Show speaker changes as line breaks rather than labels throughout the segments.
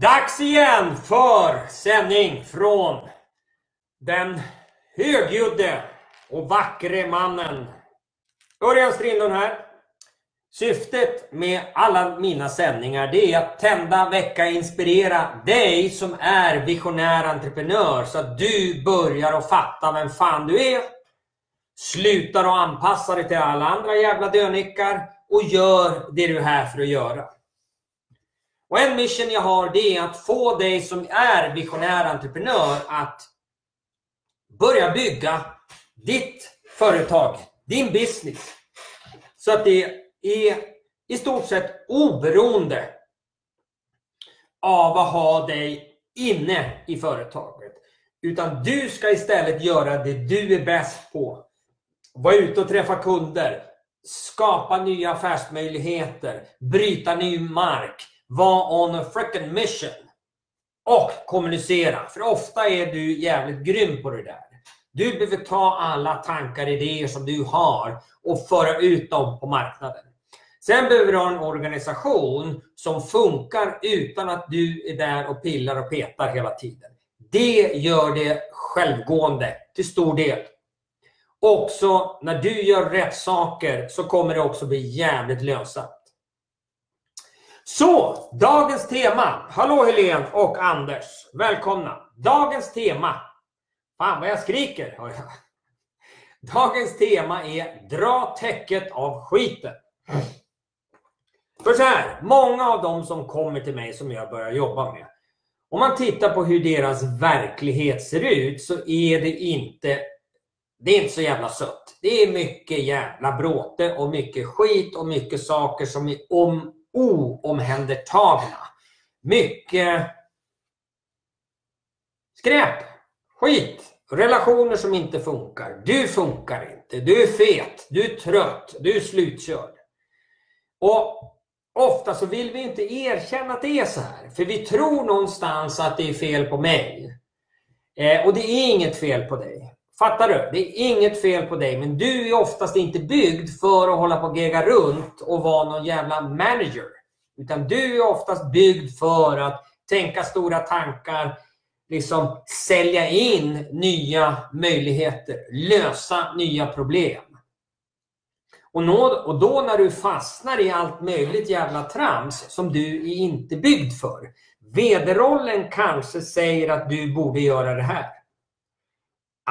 Dags igen för sändning från den högljudde och vackre mannen Örjan Strindlund här. Syftet med alla mina sändningar det är att tända, väcka, inspirera dig som är visionär entreprenör så att du börjar att fatta vem fan du är. Slutar att anpassa dig till alla andra jävla dönickar och gör det du är här för att göra. Och en mission jag har det är att få dig som är visionär entreprenör att börja bygga ditt företag, din business. Så att det är i stort sett oberoende av att ha dig inne i företaget. Utan du ska istället göra det du är bäst på. Vara ute och träffa kunder, skapa nya affärsmöjligheter, bryta ny mark, vara on a freaking mission. Och kommunicera. För ofta är du jävligt grym på det där. Du behöver ta alla tankar, och idéer som du har och föra ut dem på marknaden. Sen behöver du ha en organisation som funkar utan att du är där och pillar och petar hela tiden. Det gör det självgående till stor del. Också när du gör rätt saker så kommer det också bli jävligt lönsamt. Så, dagens tema. Hallå Helene och Anders. Välkomna. Dagens tema. Fan vad jag skriker. Dagens tema är Dra täcket av skiten. För så här, många av de som kommer till mig som jag börjar jobba med. Om man tittar på hur deras verklighet ser ut så är det inte det är inte så jävla sött. Det är mycket jävla bråte och mycket skit och mycket saker som är om, oomhändertagna. Mycket skräp, skit, relationer som inte funkar. Du funkar inte, du är fet, du är trött, du är slutkörd. Och ofta så vill vi inte erkänna att det är så här. För vi tror någonstans att det är fel på mig. Eh, och det är inget fel på dig. Fattar du? Det är inget fel på dig, men du är oftast inte byggd för att hålla på och gegga runt och vara någon jävla manager. Utan du är oftast byggd för att tänka stora tankar, liksom sälja in nya möjligheter, lösa nya problem. Och, då när du fastnar i allt möjligt jävla trams som du är inte byggd för. Vederrollen kanske säger att du borde göra det här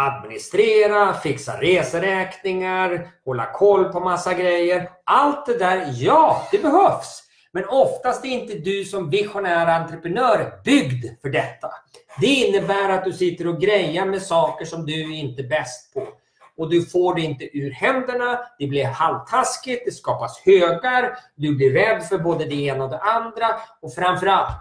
administrera, fixa reseräkningar, hålla koll på massa grejer. Allt det där, ja, det behövs. Men oftast är inte du som visionär entreprenör byggd för detta. Det innebär att du sitter och grejar med saker som du inte är bäst på. Och du får det inte ur händerna, det blir halvtaskigt, det skapas högar, du blir rädd för både det ena och det andra. Och framförallt,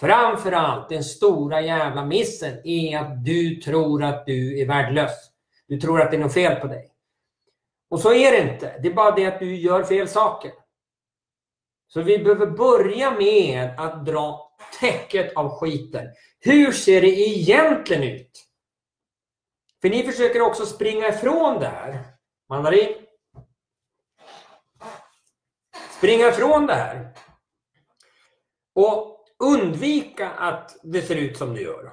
Framförallt den stora jävla missen är att du tror att du är värdelös. Du tror att det är något fel på dig. Och så är det inte. Det är bara det att du gör fel saker. Så vi behöver börja med att dra täcket av skiten. Hur ser det egentligen ut? För ni försöker också springa ifrån det här. Mandarin. Springa ifrån det här. Och undvika att det ser ut som det gör.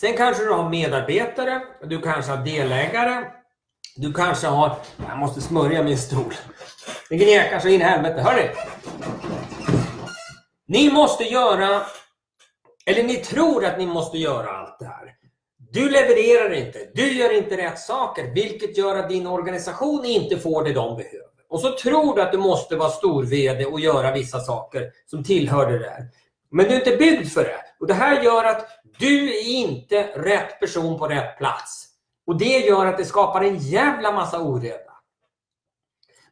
Sen kanske du har medarbetare, du kanske har delägare, du kanske har... Jag måste smörja min stol. Det gnekar så in i helvete. Hörni! Ni måste göra, eller ni tror att ni måste göra allt det här. Du levererar inte, du gör inte rätt saker, vilket gör att din organisation inte får det de behöver. Och så tror du att du måste vara stor-VD och göra vissa saker som tillhör det där. Men du är inte byggd för det. Och Det här gör att du är inte rätt person på rätt plats. Och Det gör att det skapar en jävla massa oreda.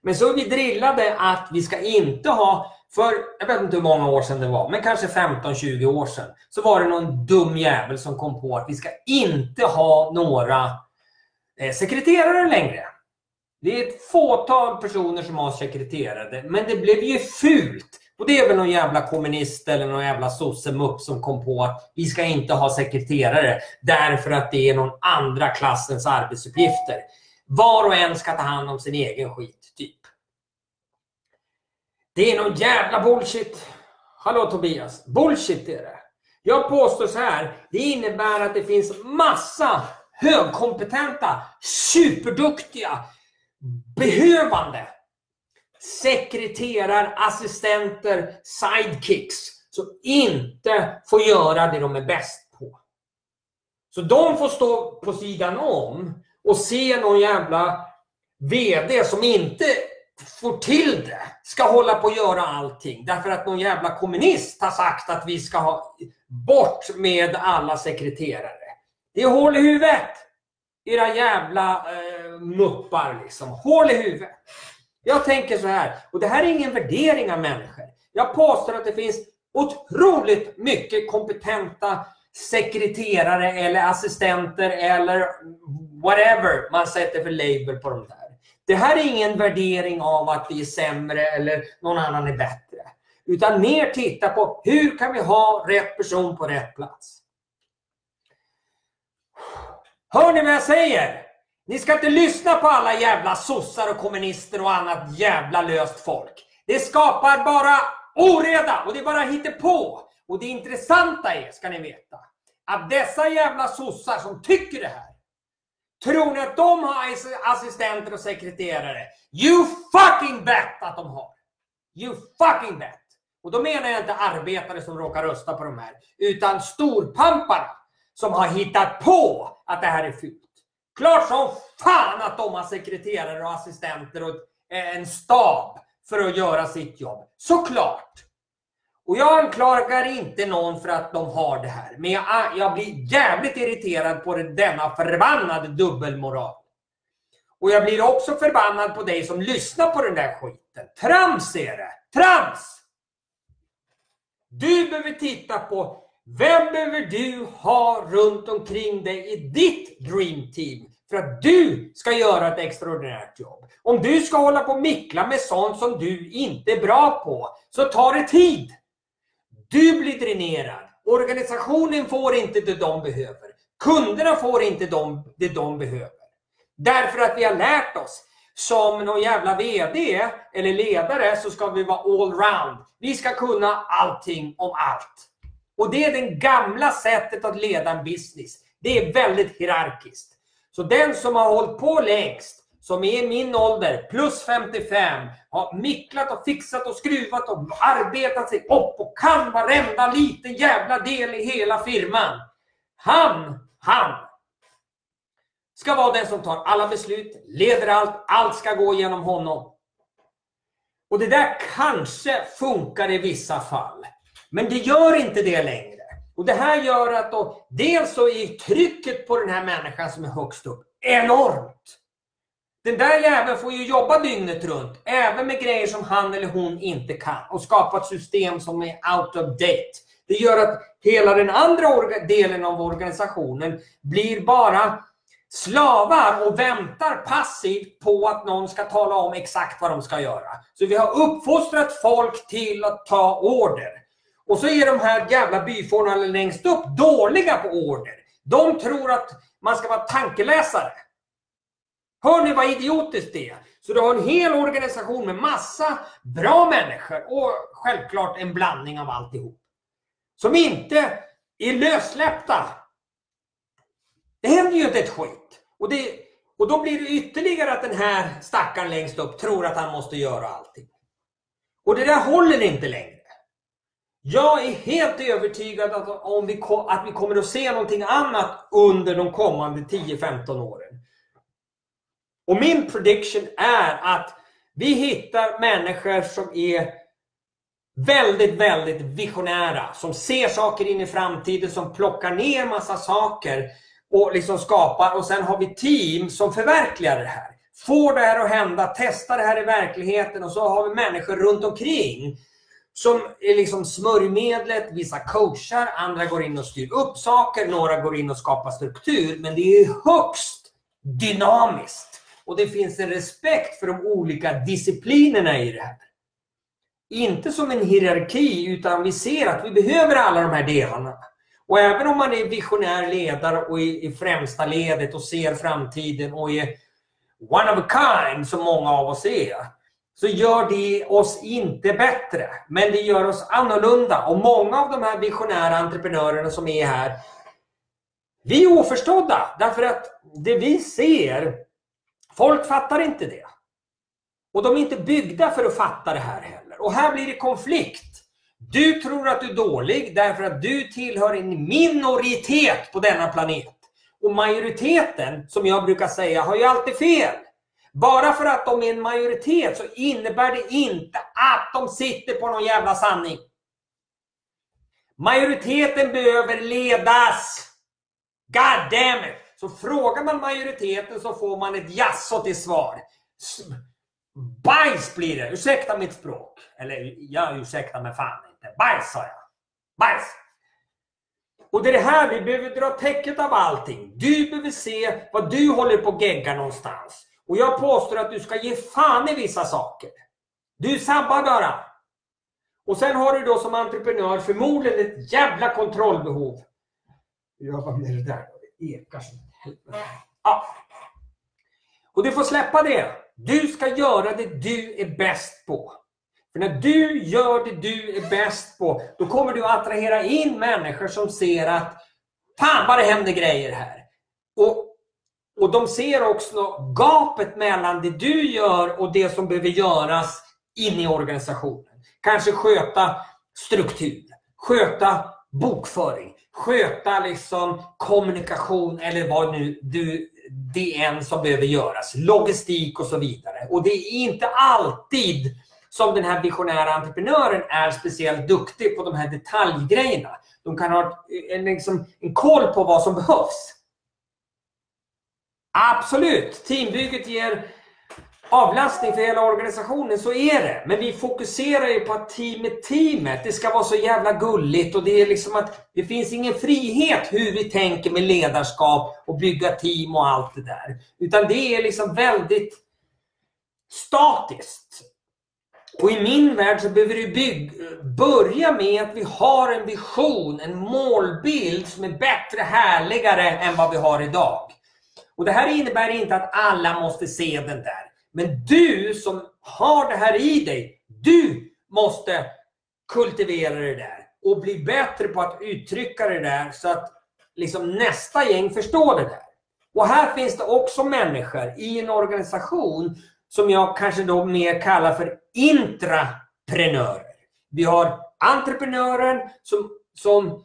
Men så är vi drillade att vi ska inte ha, för jag vet inte hur många år sedan det var, men kanske 15-20 år sedan, så var det någon dum jävel som kom på att vi ska inte ha några eh, sekreterare längre. Det är ett fåtal personer som har sekreterare, men det blev ju fult. Och det är väl någon jävla kommunist eller någon jävla sossemupp som kom på att vi ska inte ha sekreterare därför att det är någon andra klassens arbetsuppgifter. Var och en ska ta hand om sin egen skit, typ. Det är någon jävla bullshit. Hallå Tobias, bullshit är det. Jag påstår så här, det innebär att det finns massa högkompetenta, superduktiga, behövande sekreterareassistenter, sidekicks som inte får göra det de är bäst på. Så de får stå på sidan om och se någon jävla VD som inte får till det ska hålla på att göra allting därför att någon jävla kommunist har sagt att vi ska ha bort med alla sekreterare. Det är hål i huvudet! Era jävla eh, muppar liksom. Hål i huvudet! Jag tänker så här, och det här är ingen värdering av människor. Jag påstår att det finns otroligt mycket kompetenta sekreterare eller assistenter eller whatever man sätter för label på de där. Det här är ingen värdering av att vi är sämre eller någon annan är bättre. Utan mer titta på hur kan vi ha rätt person på rätt plats. Hör ni vad jag säger? Ni ska inte lyssna på alla jävla sossar och kommunister och annat jävla löst folk. Det skapar bara oreda och det är bara på. Och det intressanta är, ska ni veta, att dessa jävla sossar som tycker det här, tror ni att de har assistenter och sekreterare? You fucking bet att de har! You fucking bet! Och då menar jag inte arbetare som råkar rösta på de här, utan storpamparna som har hittat på att det här är fult. Klart som fan att de har sekreterare och assistenter och eh, en stab för att göra sitt jobb. Såklart! Och jag anklagar inte någon för att de har det här. Men jag, ah, jag blir jävligt irriterad på denna förbannade dubbelmoral. Och jag blir också förbannad på dig som lyssnar på den där skiten. Trams är det! Trams! Du behöver titta på vem behöver du ha runt omkring dig i ditt dream team för att du ska göra ett extraordinärt jobb? Om du ska hålla på och mickla med sånt som du inte är bra på, så tar det tid. Du blir dränerad. Organisationen får inte det de behöver. Kunderna får inte det de behöver. Därför att vi har lärt oss som någon jävla VD eller ledare så ska vi vara allround. Vi ska kunna allting om allt. Och det är det gamla sättet att leda en business. Det är väldigt hierarkiskt. Så den som har hållit på längst, som är i min ålder, plus 55, har micklat och fixat och skruvat och arbetat sig upp och kan varenda liten jävla del i hela firman. Han, han ska vara den som tar alla beslut, leder allt, allt ska gå genom honom. Och det där kanske funkar i vissa fall. Men det gör inte det längre. Och Det här gör att då, dels så är trycket på den här människan som är högst upp enormt. Den där jäveln får ju jobba dygnet runt, även med grejer som han eller hon inte kan och skapa ett system som är out of date. Det gör att hela den andra delen av organisationen blir bara slavar och väntar passivt på att någon ska tala om exakt vad de ska göra. Så vi har uppfostrat folk till att ta order. Och så är de här jävla byfårarna längst upp dåliga på order. De tror att man ska vara tankeläsare. Hör ni vad idiotiskt det är? Så du har en hel organisation med massa bra människor och självklart en blandning av alltihop. Som inte är lössläppta. Det händer ju inte ett skit. Och, det, och då blir det ytterligare att den här stackaren längst upp tror att han måste göra allting. Och det där håller inte längre. Jag är helt övertygad att, om vi, att vi kommer att se någonting annat under de kommande 10-15 åren. Och min prediction är att vi hittar människor som är väldigt, väldigt visionära. Som ser saker in i framtiden, som plockar ner massa saker och liksom skapar. Och sen har vi team som förverkligar det här. Får det här att hända, testar det här i verkligheten och så har vi människor runt omkring som är liksom smörjmedlet. Vissa coachar, andra går in och styr upp saker, några går in och skapar struktur. Men det är högst dynamiskt. Och det finns en respekt för de olika disciplinerna i det här. Inte som en hierarki, utan vi ser att vi behöver alla de här delarna. Och även om man är visionär ledare och är i främsta ledet och ser framtiden och är one of a kind, som många av oss är, så gör det oss inte bättre. Men det gör oss annorlunda. Och många av de här visionära entreprenörerna som är här, vi är oförstådda. Därför att det vi ser, folk fattar inte det. Och de är inte byggda för att fatta det här heller. Och här blir det konflikt. Du tror att du är dålig därför att du tillhör en minoritet på denna planet. Och majoriteten, som jag brukar säga, har ju alltid fel. Bara för att de är en majoritet så innebär det inte att de sitter på någon jävla sanning. Majoriteten behöver ledas. God damn it! Så frågar man majoriteten så får man ett jaså till svar. Bajs blir det! Ursäkta mitt språk. Eller jag ursäktar mig fan inte. Bajs sa jag. Bajs! Och det är det här vi behöver dra täcket av allting. Du behöver se vad du håller på att gegga någonstans. Och jag påstår att du ska ge fan i vissa saker. Du sabbar bara. Och sen har du då som entreprenör förmodligen ett jävla kontrollbehov. Jag var med det där. Det ekar som. Ja. Och du får släppa det. Du ska göra det du är bäst på. För när du gör det du är bäst på, då kommer du att attrahera in människor som ser att Fan vad det händer grejer här. Och, och de ser också gapet mellan det du gör och det som behöver göras inne i organisationen. Kanske sköta struktur, sköta bokföring, sköta liksom kommunikation eller vad nu du, det är en som behöver göras. Logistik och så vidare. Och det är inte alltid som den här visionära entreprenören är speciellt duktig på de här detaljgrejerna. De kan ha en, liksom, en koll på vad som behövs. Absolut, teambygget ger avlastning för hela organisationen, så är det. Men vi fokuserar ju på att teamet, teamet, det ska vara så jävla gulligt och det är liksom att det finns ingen frihet hur vi tänker med ledarskap och bygga team och allt det där. Utan det är liksom väldigt statiskt. Och i min värld så behöver du bygg... börja med att vi har en vision, en målbild som är bättre, härligare än vad vi har idag. Och Det här innebär inte att alla måste se den där. Men du som har det här i dig, du måste kultivera det där och bli bättre på att uttrycka det där så att liksom nästa gäng förstår det där. Och här finns det också människor i en organisation som jag kanske då mer kallar för intraprenörer. Vi har entreprenören som, som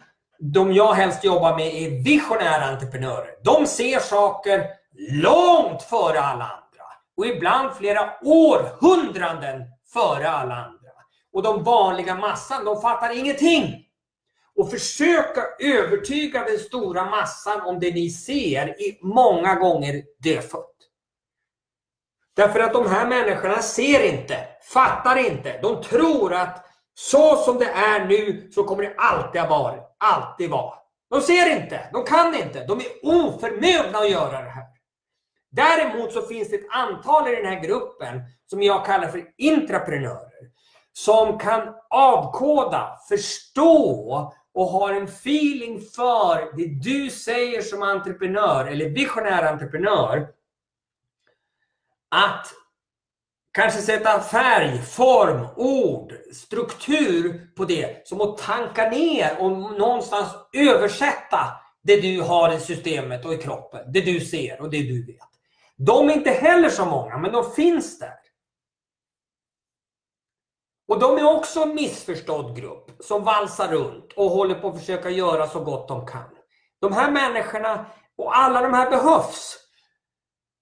de jag helst jobbar med är visionära entreprenörer. De ser saker långt före alla andra och ibland flera århundraden före alla andra. Och de vanliga massan, de fattar ingenting. Och försöka övertyga den stora massan om det ni ser är många gånger dödfött. Därför att de här människorna ser inte, fattar inte. De tror att så som det är nu så kommer det alltid att vara. Alltid vara. De ser inte, de kan inte, de är oförmögna att göra det här. Däremot så finns det ett antal i den här gruppen som jag kallar för intraprenörer. Som kan avkoda, förstå och har en feeling för det du säger som entreprenör eller visionär entreprenör att kanske sätta färg, form, ord, struktur på det. Som att tanka ner och någonstans översätta det du har i systemet och i kroppen. Det du ser och det du vet. De är inte heller så många, men de finns där. Och de är också en missförstådd grupp som valsar runt och håller på att försöka göra så gott de kan. De här människorna och alla de här behövs.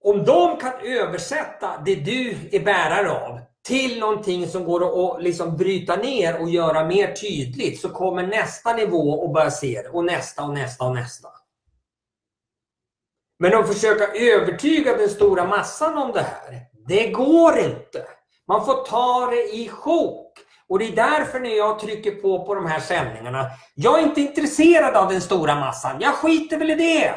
Om de kan översätta det du är bärare av till någonting som går att liksom bryta ner och göra mer tydligt så kommer nästa nivå att börja se det och nästa och nästa och nästa. Men att försöka övertyga den stora massan om det här, det går inte. Man får ta det i sjok. Och det är därför när jag trycker på på de här sändningarna, jag är inte intresserad av den stora massan. Jag skiter väl i det.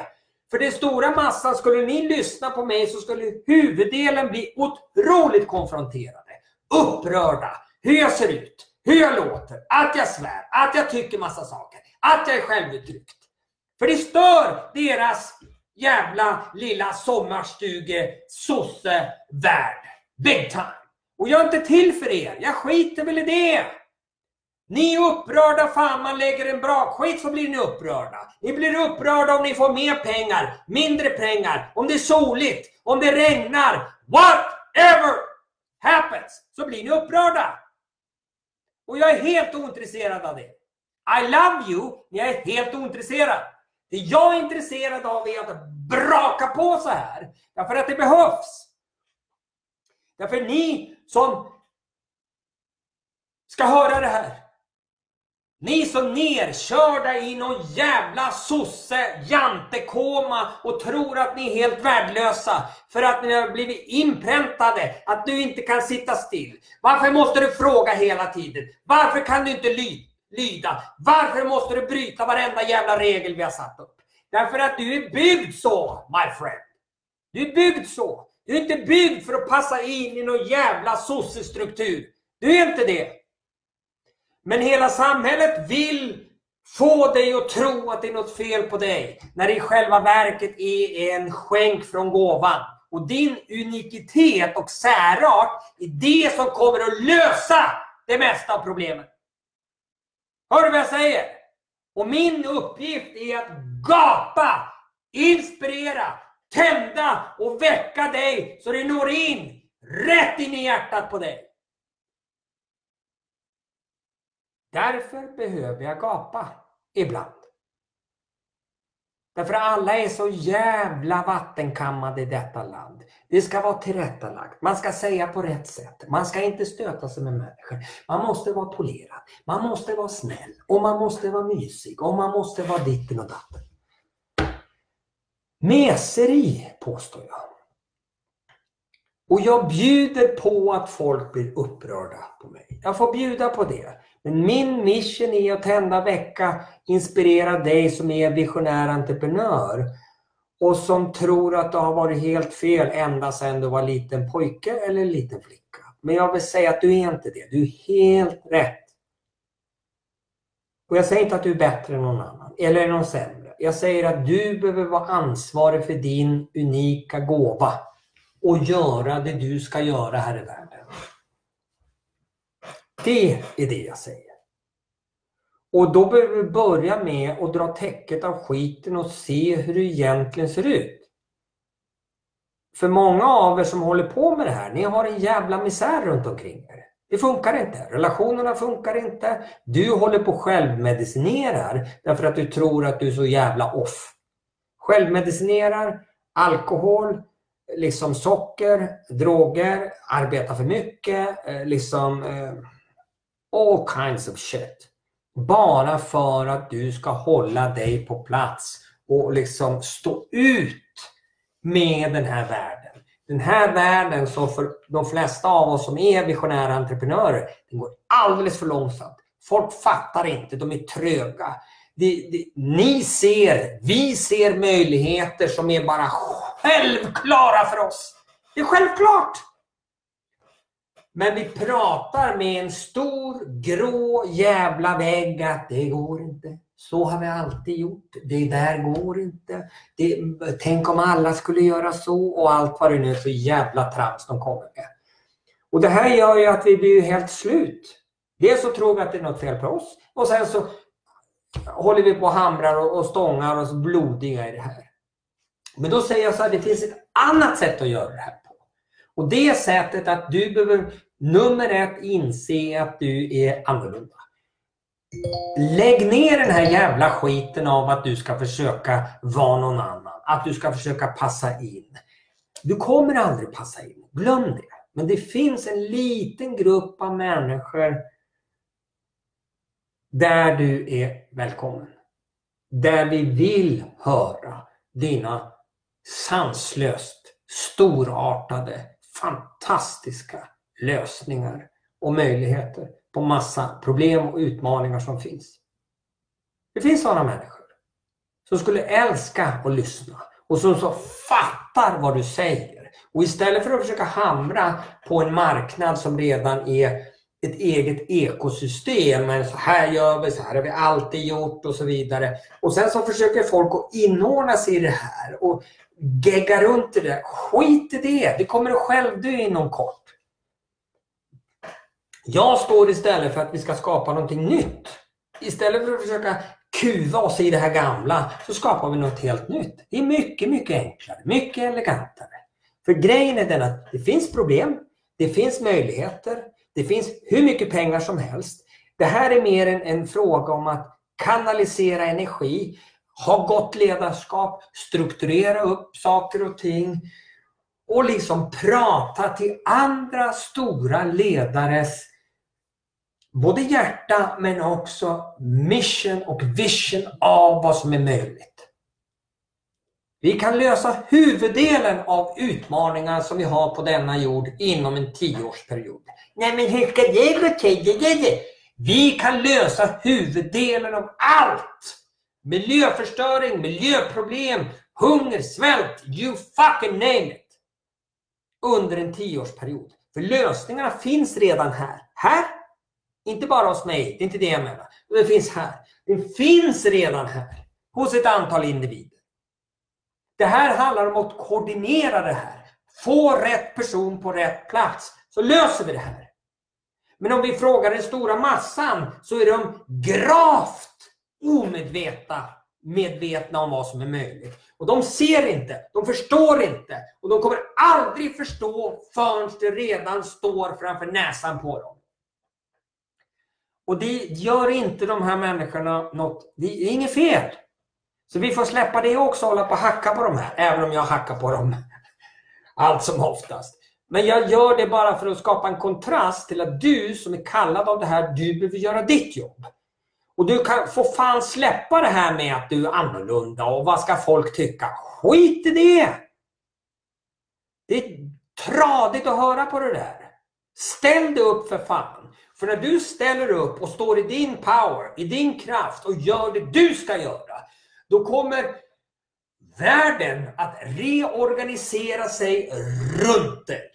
För den stora massan, skulle ni lyssna på mig så skulle huvuddelen bli otroligt konfronterade, upprörda, hur jag ser ut, hur jag låter, att jag svär, att jag tycker massa saker, att jag är självuttryckt. För det stör deras jävla lilla sommarstuge sosse-värld. Big time! Och jag är inte till för er. Jag skiter väl i det. Ni är upprörda fan man lägger en bra skit så blir ni upprörda. Ni blir upprörda om ni får mer pengar, mindre pengar, om det är soligt, om det regnar. Whatever happens så blir ni upprörda. Och jag är helt ointresserad av det. I love you, men jag är helt ointresserad. Det jag är intresserad av är att braka på så här. Därför att det behövs. Därför ni som ska höra det här. Ni som nerkörda i någon jävla sosse jantekoma och tror att ni är helt värdelösa för att ni har blivit inpräntade att du inte kan sitta still. Varför måste du fråga hela tiden? Varför kan du inte lyda? Varför måste du bryta varenda jävla regel vi har satt upp? Därför att du är byggd så, my friend. Du är byggd så. Du är inte byggd för att passa in i någon jävla sossestruktur. Du är inte det. Men hela samhället vill få dig att tro att det är något fel på dig. När det i själva verket är en skänk från gåvan. Och din unikitet och särart är det som kommer att lösa det mesta av problemet. Hör du vad jag säger? Och min uppgift är att gapa, inspirera, tända och väcka dig så det når in rätt in i hjärtat på dig. Därför behöver jag gapa ibland. Därför alla är så jävla vattenkammade i detta land. Det ska vara tillrättalagt. Man ska säga på rätt sätt. Man ska inte stöta sig med människor. Man måste vara polerad. Man måste vara snäll. Och man måste vara mysig. Och man måste vara ditten och datten. Meseri, påstår jag. Och jag bjuder på att folk blir upprörda på mig. Jag får bjuda på det. Men min mission är att tända vecka, inspirera dig som är visionär entreprenör och som tror att det har varit helt fel ända sedan du var liten pojke eller liten flicka. Men jag vill säga att du är inte det. Du är helt rätt. Och jag säger inte att du är bättre än någon annan eller någon sämre. Jag säger att du behöver vara ansvarig för din unika gåva och göra det du ska göra här i världen. Det är det jag säger. Och då behöver vi börja med att dra täcket av skiten och se hur det egentligen ser ut. För många av er som håller på med det här, ni har en jävla misär runt omkring er. Det funkar inte. Relationerna funkar inte. Du håller på självmedicinerar därför att du tror att du är så jävla off. Självmedicinerar, alkohol, liksom socker, droger, arbetar för mycket, eh, liksom eh, all kinds of shit. Bara för att du ska hålla dig på plats och liksom stå ut med den här världen. Den här världen som för de flesta av oss som är visionära entreprenörer, den går alldeles för långsamt. Folk fattar inte, de är tröga. Det, det, ni ser, vi ser möjligheter som är bara självklara för oss. Det är självklart! Men vi pratar med en stor grå jävla vägg att det går inte. Så har vi alltid gjort. Det där går inte. Det, tänk om alla skulle göra så och allt vad det nu är för jävla trams de kommer med. Och det här gör ju att vi blir helt slut. Dels så tror vi att det är något fel på oss och sen så håller vi på och hamrar och, stångar oss blodiga i det här. Men då säger jag så här, det finns ett annat sätt att göra det här på. Och det sättet att du behöver nummer ett inse att du är annorlunda. Lägg ner den här jävla skiten av att du ska försöka vara någon annan. Att du ska försöka passa in. Du kommer aldrig passa in. Glöm det. Men det finns en liten grupp av människor där du är välkommen. Där vi vill höra dina sanslöst storartade, fantastiska lösningar och möjligheter på massa problem och utmaningar som finns. Det finns sådana människor som skulle älska att lyssna och som så fattar vad du säger. Och istället för att försöka hamra på en marknad som redan är ett eget ekosystem. Men så här gör vi, så här har vi alltid gjort och så vidare. Och sen så försöker folk att inordna sig i det här och gegga runt i det. Skit i det, det kommer att självdö inom kort. Jag står istället för att vi ska skapa någonting nytt. Istället för att försöka kuva oss i det här gamla så skapar vi något helt nytt. Det är mycket, mycket enklare, mycket elegantare. För grejen är den att det finns problem, det finns möjligheter, det finns hur mycket pengar som helst. Det här är mer en, en fråga om att kanalisera energi, ha gott ledarskap, strukturera upp saker och ting och liksom prata till andra stora ledares både hjärta men också mission och vision av vad som är möjligt. Vi kan lösa huvuddelen av utmaningar som vi har på denna jord inom en tioårsperiod. Nej men hur ska det gå till? Vi kan lösa huvuddelen av allt! Miljöförstöring, miljöproblem, hunger, svält, you fucking name it! Under en tioårsperiod. För lösningarna finns redan här. Här inte bara hos mig, det är inte det jag menar. Det finns här. Det finns redan här. Hos ett antal individer. Det här handlar om att koordinera det här. Få rätt person på rätt plats. Så löser vi det här. Men om vi frågar den stora massan så är de gravt omedvetna medvetna om vad som är möjligt. Och de ser inte, de förstår inte och de kommer aldrig förstå förrän det redan står framför näsan på dem. Och det gör inte de här människorna något, det är inget fel. Så vi får släppa det också och hålla på och hacka på de här, även om jag hackar på dem allt som oftast. Men jag gör det bara för att skapa en kontrast till att du som är kallad av det här, du behöver göra ditt jobb. Och du kan få fan släppa det här med att du är annorlunda och vad ska folk tycka? Skit i det! Det är tradigt att höra på det där. Ställ dig upp för fan. För när du ställer upp och står i din power, i din kraft och gör det du ska göra, då kommer världen att reorganisera sig runt dig.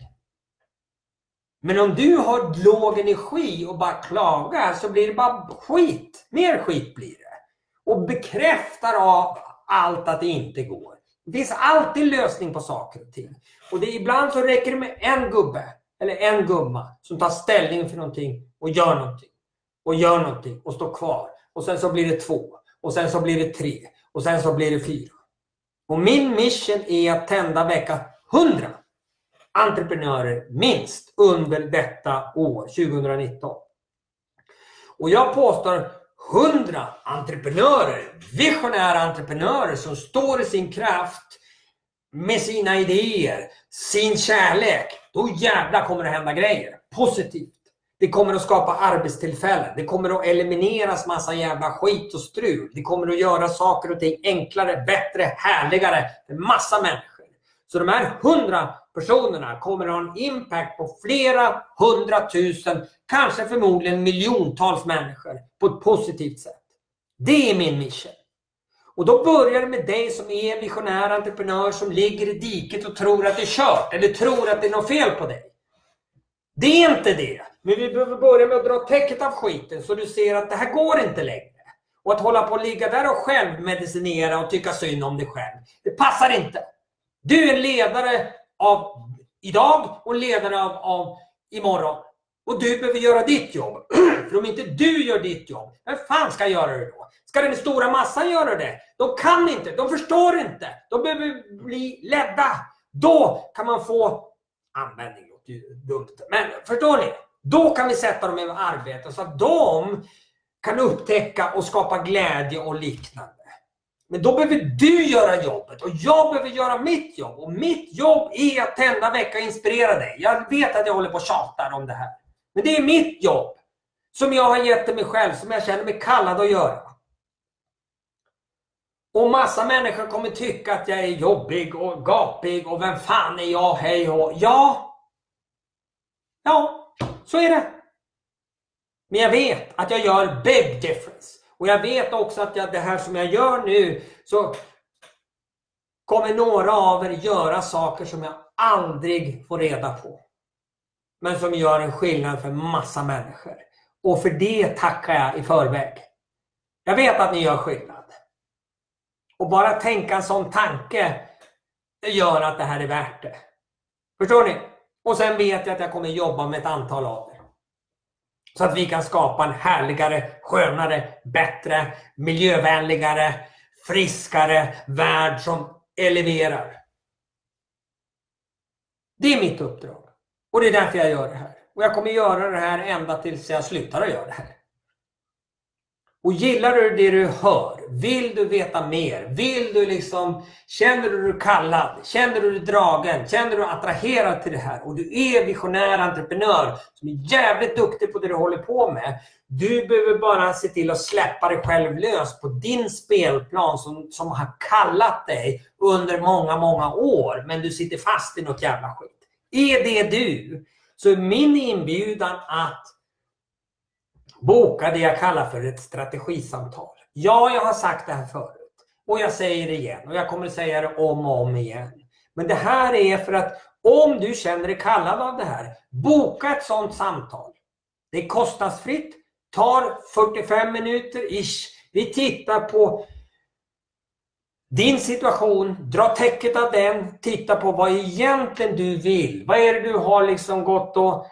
Men om du har låg energi och bara klagar så blir det bara skit. Mer skit blir det. Och bekräftar av allt att det inte går. Det finns alltid lösning på saker och ting. Och det, ibland så räcker det med en gubbe eller en gumma som tar ställning för någonting och gör någonting. Och gör någonting och står kvar. Och sen så blir det två. Och sen så blir det tre. Och sen så blir det fyra. Och min mission är att tända vecka 100 entreprenörer minst under detta år, 2019. Och jag påstår 100 entreprenörer, visionära entreprenörer som står i sin kraft med sina idéer, sin kärlek. Då jävlar kommer det hända grejer. Positivt. Det kommer att skapa arbetstillfällen. Det kommer att elimineras massa jävla skit och strul. Det kommer att göra saker och ting enklare, bättre, härligare för massa människor. Så de här hundra personerna kommer att ha en impact på flera hundratusen, kanske förmodligen miljontals människor på ett positivt sätt. Det är min mission. Och då börjar det med dig som är en visionär entreprenör som ligger i diket och tror att det är kört eller tror att det är något fel på dig. Det är inte det. Men vi behöver börja med att dra täcket av skiten så du ser att det här går inte längre. Och att hålla på och ligga där och självmedicinera och tycka synd om dig själv. Det passar inte. Du är ledare av idag och ledare av, av imorgon. Och du behöver göra ditt jobb. För om inte du gör ditt jobb, vem fan ska göra det då? Ska den stora massan göra det? De kan inte, de förstår inte. De behöver bli ledda. Då kan man få användning, låter ju dumt. Men förstår ni? Då kan vi sätta dem i arbete så att de kan upptäcka och skapa glädje och liknande. Men då behöver du göra jobbet och jag behöver göra mitt jobb. Och mitt jobb är att tända vecka och inspirera dig. Jag vet att jag håller på och tjatar om det här. Men det är mitt jobb. Som jag har gett till mig själv, som jag känner mig kallad att göra. Och massa människor kommer tycka att jag är jobbig och gapig och vem fan är jag, hej och Ja, ja, så är det. Men jag vet att jag gör big difference. Och jag vet också att jag, det här som jag gör nu så kommer några av er göra saker som jag aldrig får reda på. Men som gör en skillnad för massa människor. Och för det tackar jag i förväg. Jag vet att ni gör skillnad. Och bara tänka en sån tanke gör att det här är värt det. Förstår ni? Och sen vet jag att jag kommer jobba med ett antal av er. Så att vi kan skapa en härligare, skönare, bättre, miljövänligare, friskare värld som eleverar. Det är mitt uppdrag. Och det är därför jag gör det här. Och jag kommer göra det här ända tills jag slutar att göra det här. Och gillar du det du hör? Vill du veta mer? Vill du liksom, känner du dig kallad? Känner du dig dragen? Känner du dig attraherad till det här? Och du är visionär entreprenör som är jävligt duktig på det du håller på med. Du behöver bara se till att släppa dig själv lös på din spelplan som, som har kallat dig under många, många år. Men du sitter fast i något jävla skit. Är det du? Så är min inbjudan att boka det jag kallar för ett strategisamtal. Ja, jag har sagt det här förut. Och jag säger det igen. Och jag kommer att säga det om och om igen. Men det här är för att om du känner dig kallad av det här, boka ett sådant samtal. Det är kostnadsfritt, tar 45 minuter ish. Vi tittar på din situation, dra täcket av den, titta på vad egentligen du vill. Vad är det du har liksom gått och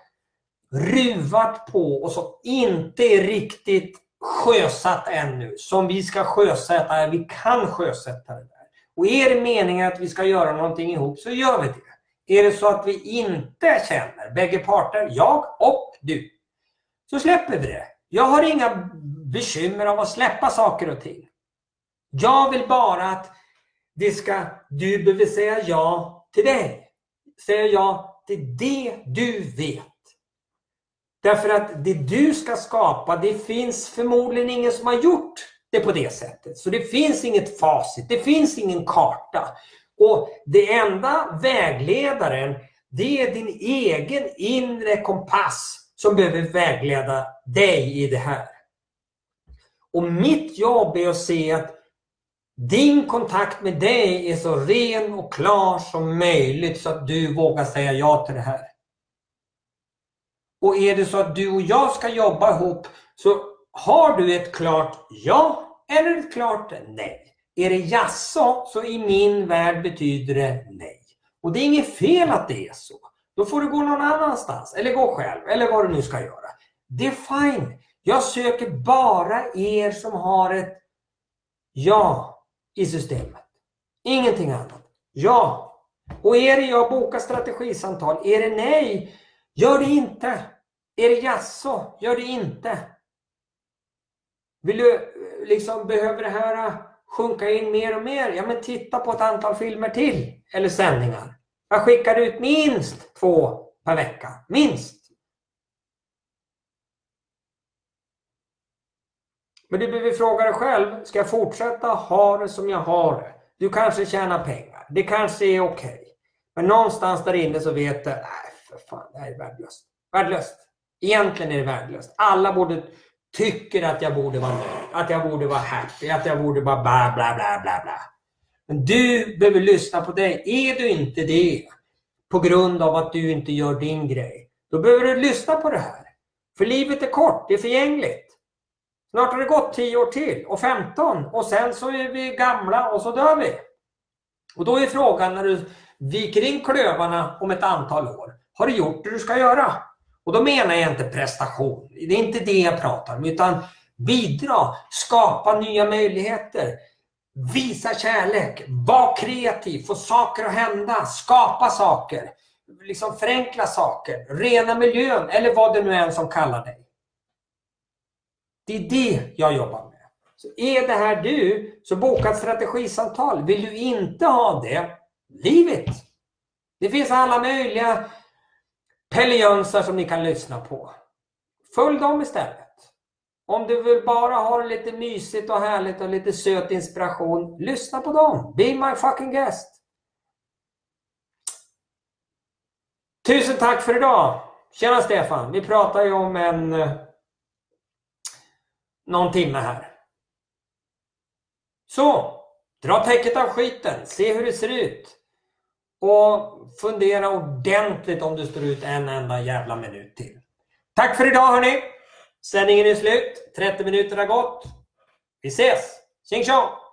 ruvat på och som inte är riktigt sjösatt ännu. Som vi ska sjösätta, vi kan sjösätta det där. Och är det meningen att vi ska göra någonting ihop så gör vi det. Är det så att vi inte känner, bägge parter, jag och du, så släpper vi det. Jag har inga bekymmer av att släppa saker och ting. Jag vill bara att det ska, du behöver säga ja till dig. Säga ja till det du vet. Därför att det du ska skapa, det finns förmodligen ingen som har gjort det på det sättet. Så det finns inget facit, det finns ingen karta. Och det enda vägledaren, det är din egen inre kompass som behöver vägleda dig i det här. Och mitt jobb är att se att din kontakt med dig är så ren och klar som möjligt så att du vågar säga ja till det här. Och är det så att du och jag ska jobba ihop så har du ett klart ja eller ett klart nej. Är det jaså så i min värld betyder det nej. Och det är inget fel att det är så. Då får du gå någon annanstans eller gå själv eller vad du nu ska göra. Det är fine. Jag söker bara er som har ett ja i systemet. Ingenting annat. Ja. Och är det jag bokar strategisamtal, är det nej, Gör det inte. Är det jasså? Gör det inte. Vill du eh, liksom, behöver det här eh, sjunka in mer och mer? Ja men titta på ett antal filmer till. Eller sändningar. Jag skickar ut minst två per vecka. Minst. Men du behöver fråga dig själv, ska jag fortsätta ha det som jag har det? Du kanske tjänar pengar, det kanske är okej. Okay. Men någonstans där inne så vet du, nej för fan, det här är värdelöst. Värdelöst. Egentligen är det värdelöst. Alla borde tycker att jag borde vara nöjd, att jag borde vara happy, att jag borde vara bla bla bla bla bla. Men du behöver lyssna på dig. Är du inte det på grund av att du inte gör din grej, då behöver du lyssna på det här. För livet är kort, det är förgängligt. Snart har det gått 10 år till och 15 och sen så är vi gamla och så dör vi. Och då är frågan när du viker in klövarna om ett antal år. Har du gjort det du ska göra? Och då menar jag inte prestation. Det är inte det jag pratar om. Utan bidra, skapa nya möjligheter. Visa kärlek, var kreativ, få saker att hända, skapa saker. Liksom förenkla saker, rena miljön eller vad det nu är som kallar dig. Det är det jag jobbar med. Så är det här du, så boka ett strategisamtal. Vill du inte ha det, livet. Det finns alla möjliga Pelle Jönsson som ni kan lyssna på. Följ dem istället. Om du vill bara ha det lite mysigt och härligt och lite söt inspiration, lyssna på dem. Be my fucking guest. Tusen tack för idag. Tjena Stefan. Vi pratar ju om en eh, någon timme här. Så, dra täcket av skiten. Se hur det ser ut. Och fundera ordentligt om du står ut en enda jävla minut till. Tack för idag hörni! Sändningen är slut. 30 minuter har gått. Vi ses! Tjing tjong!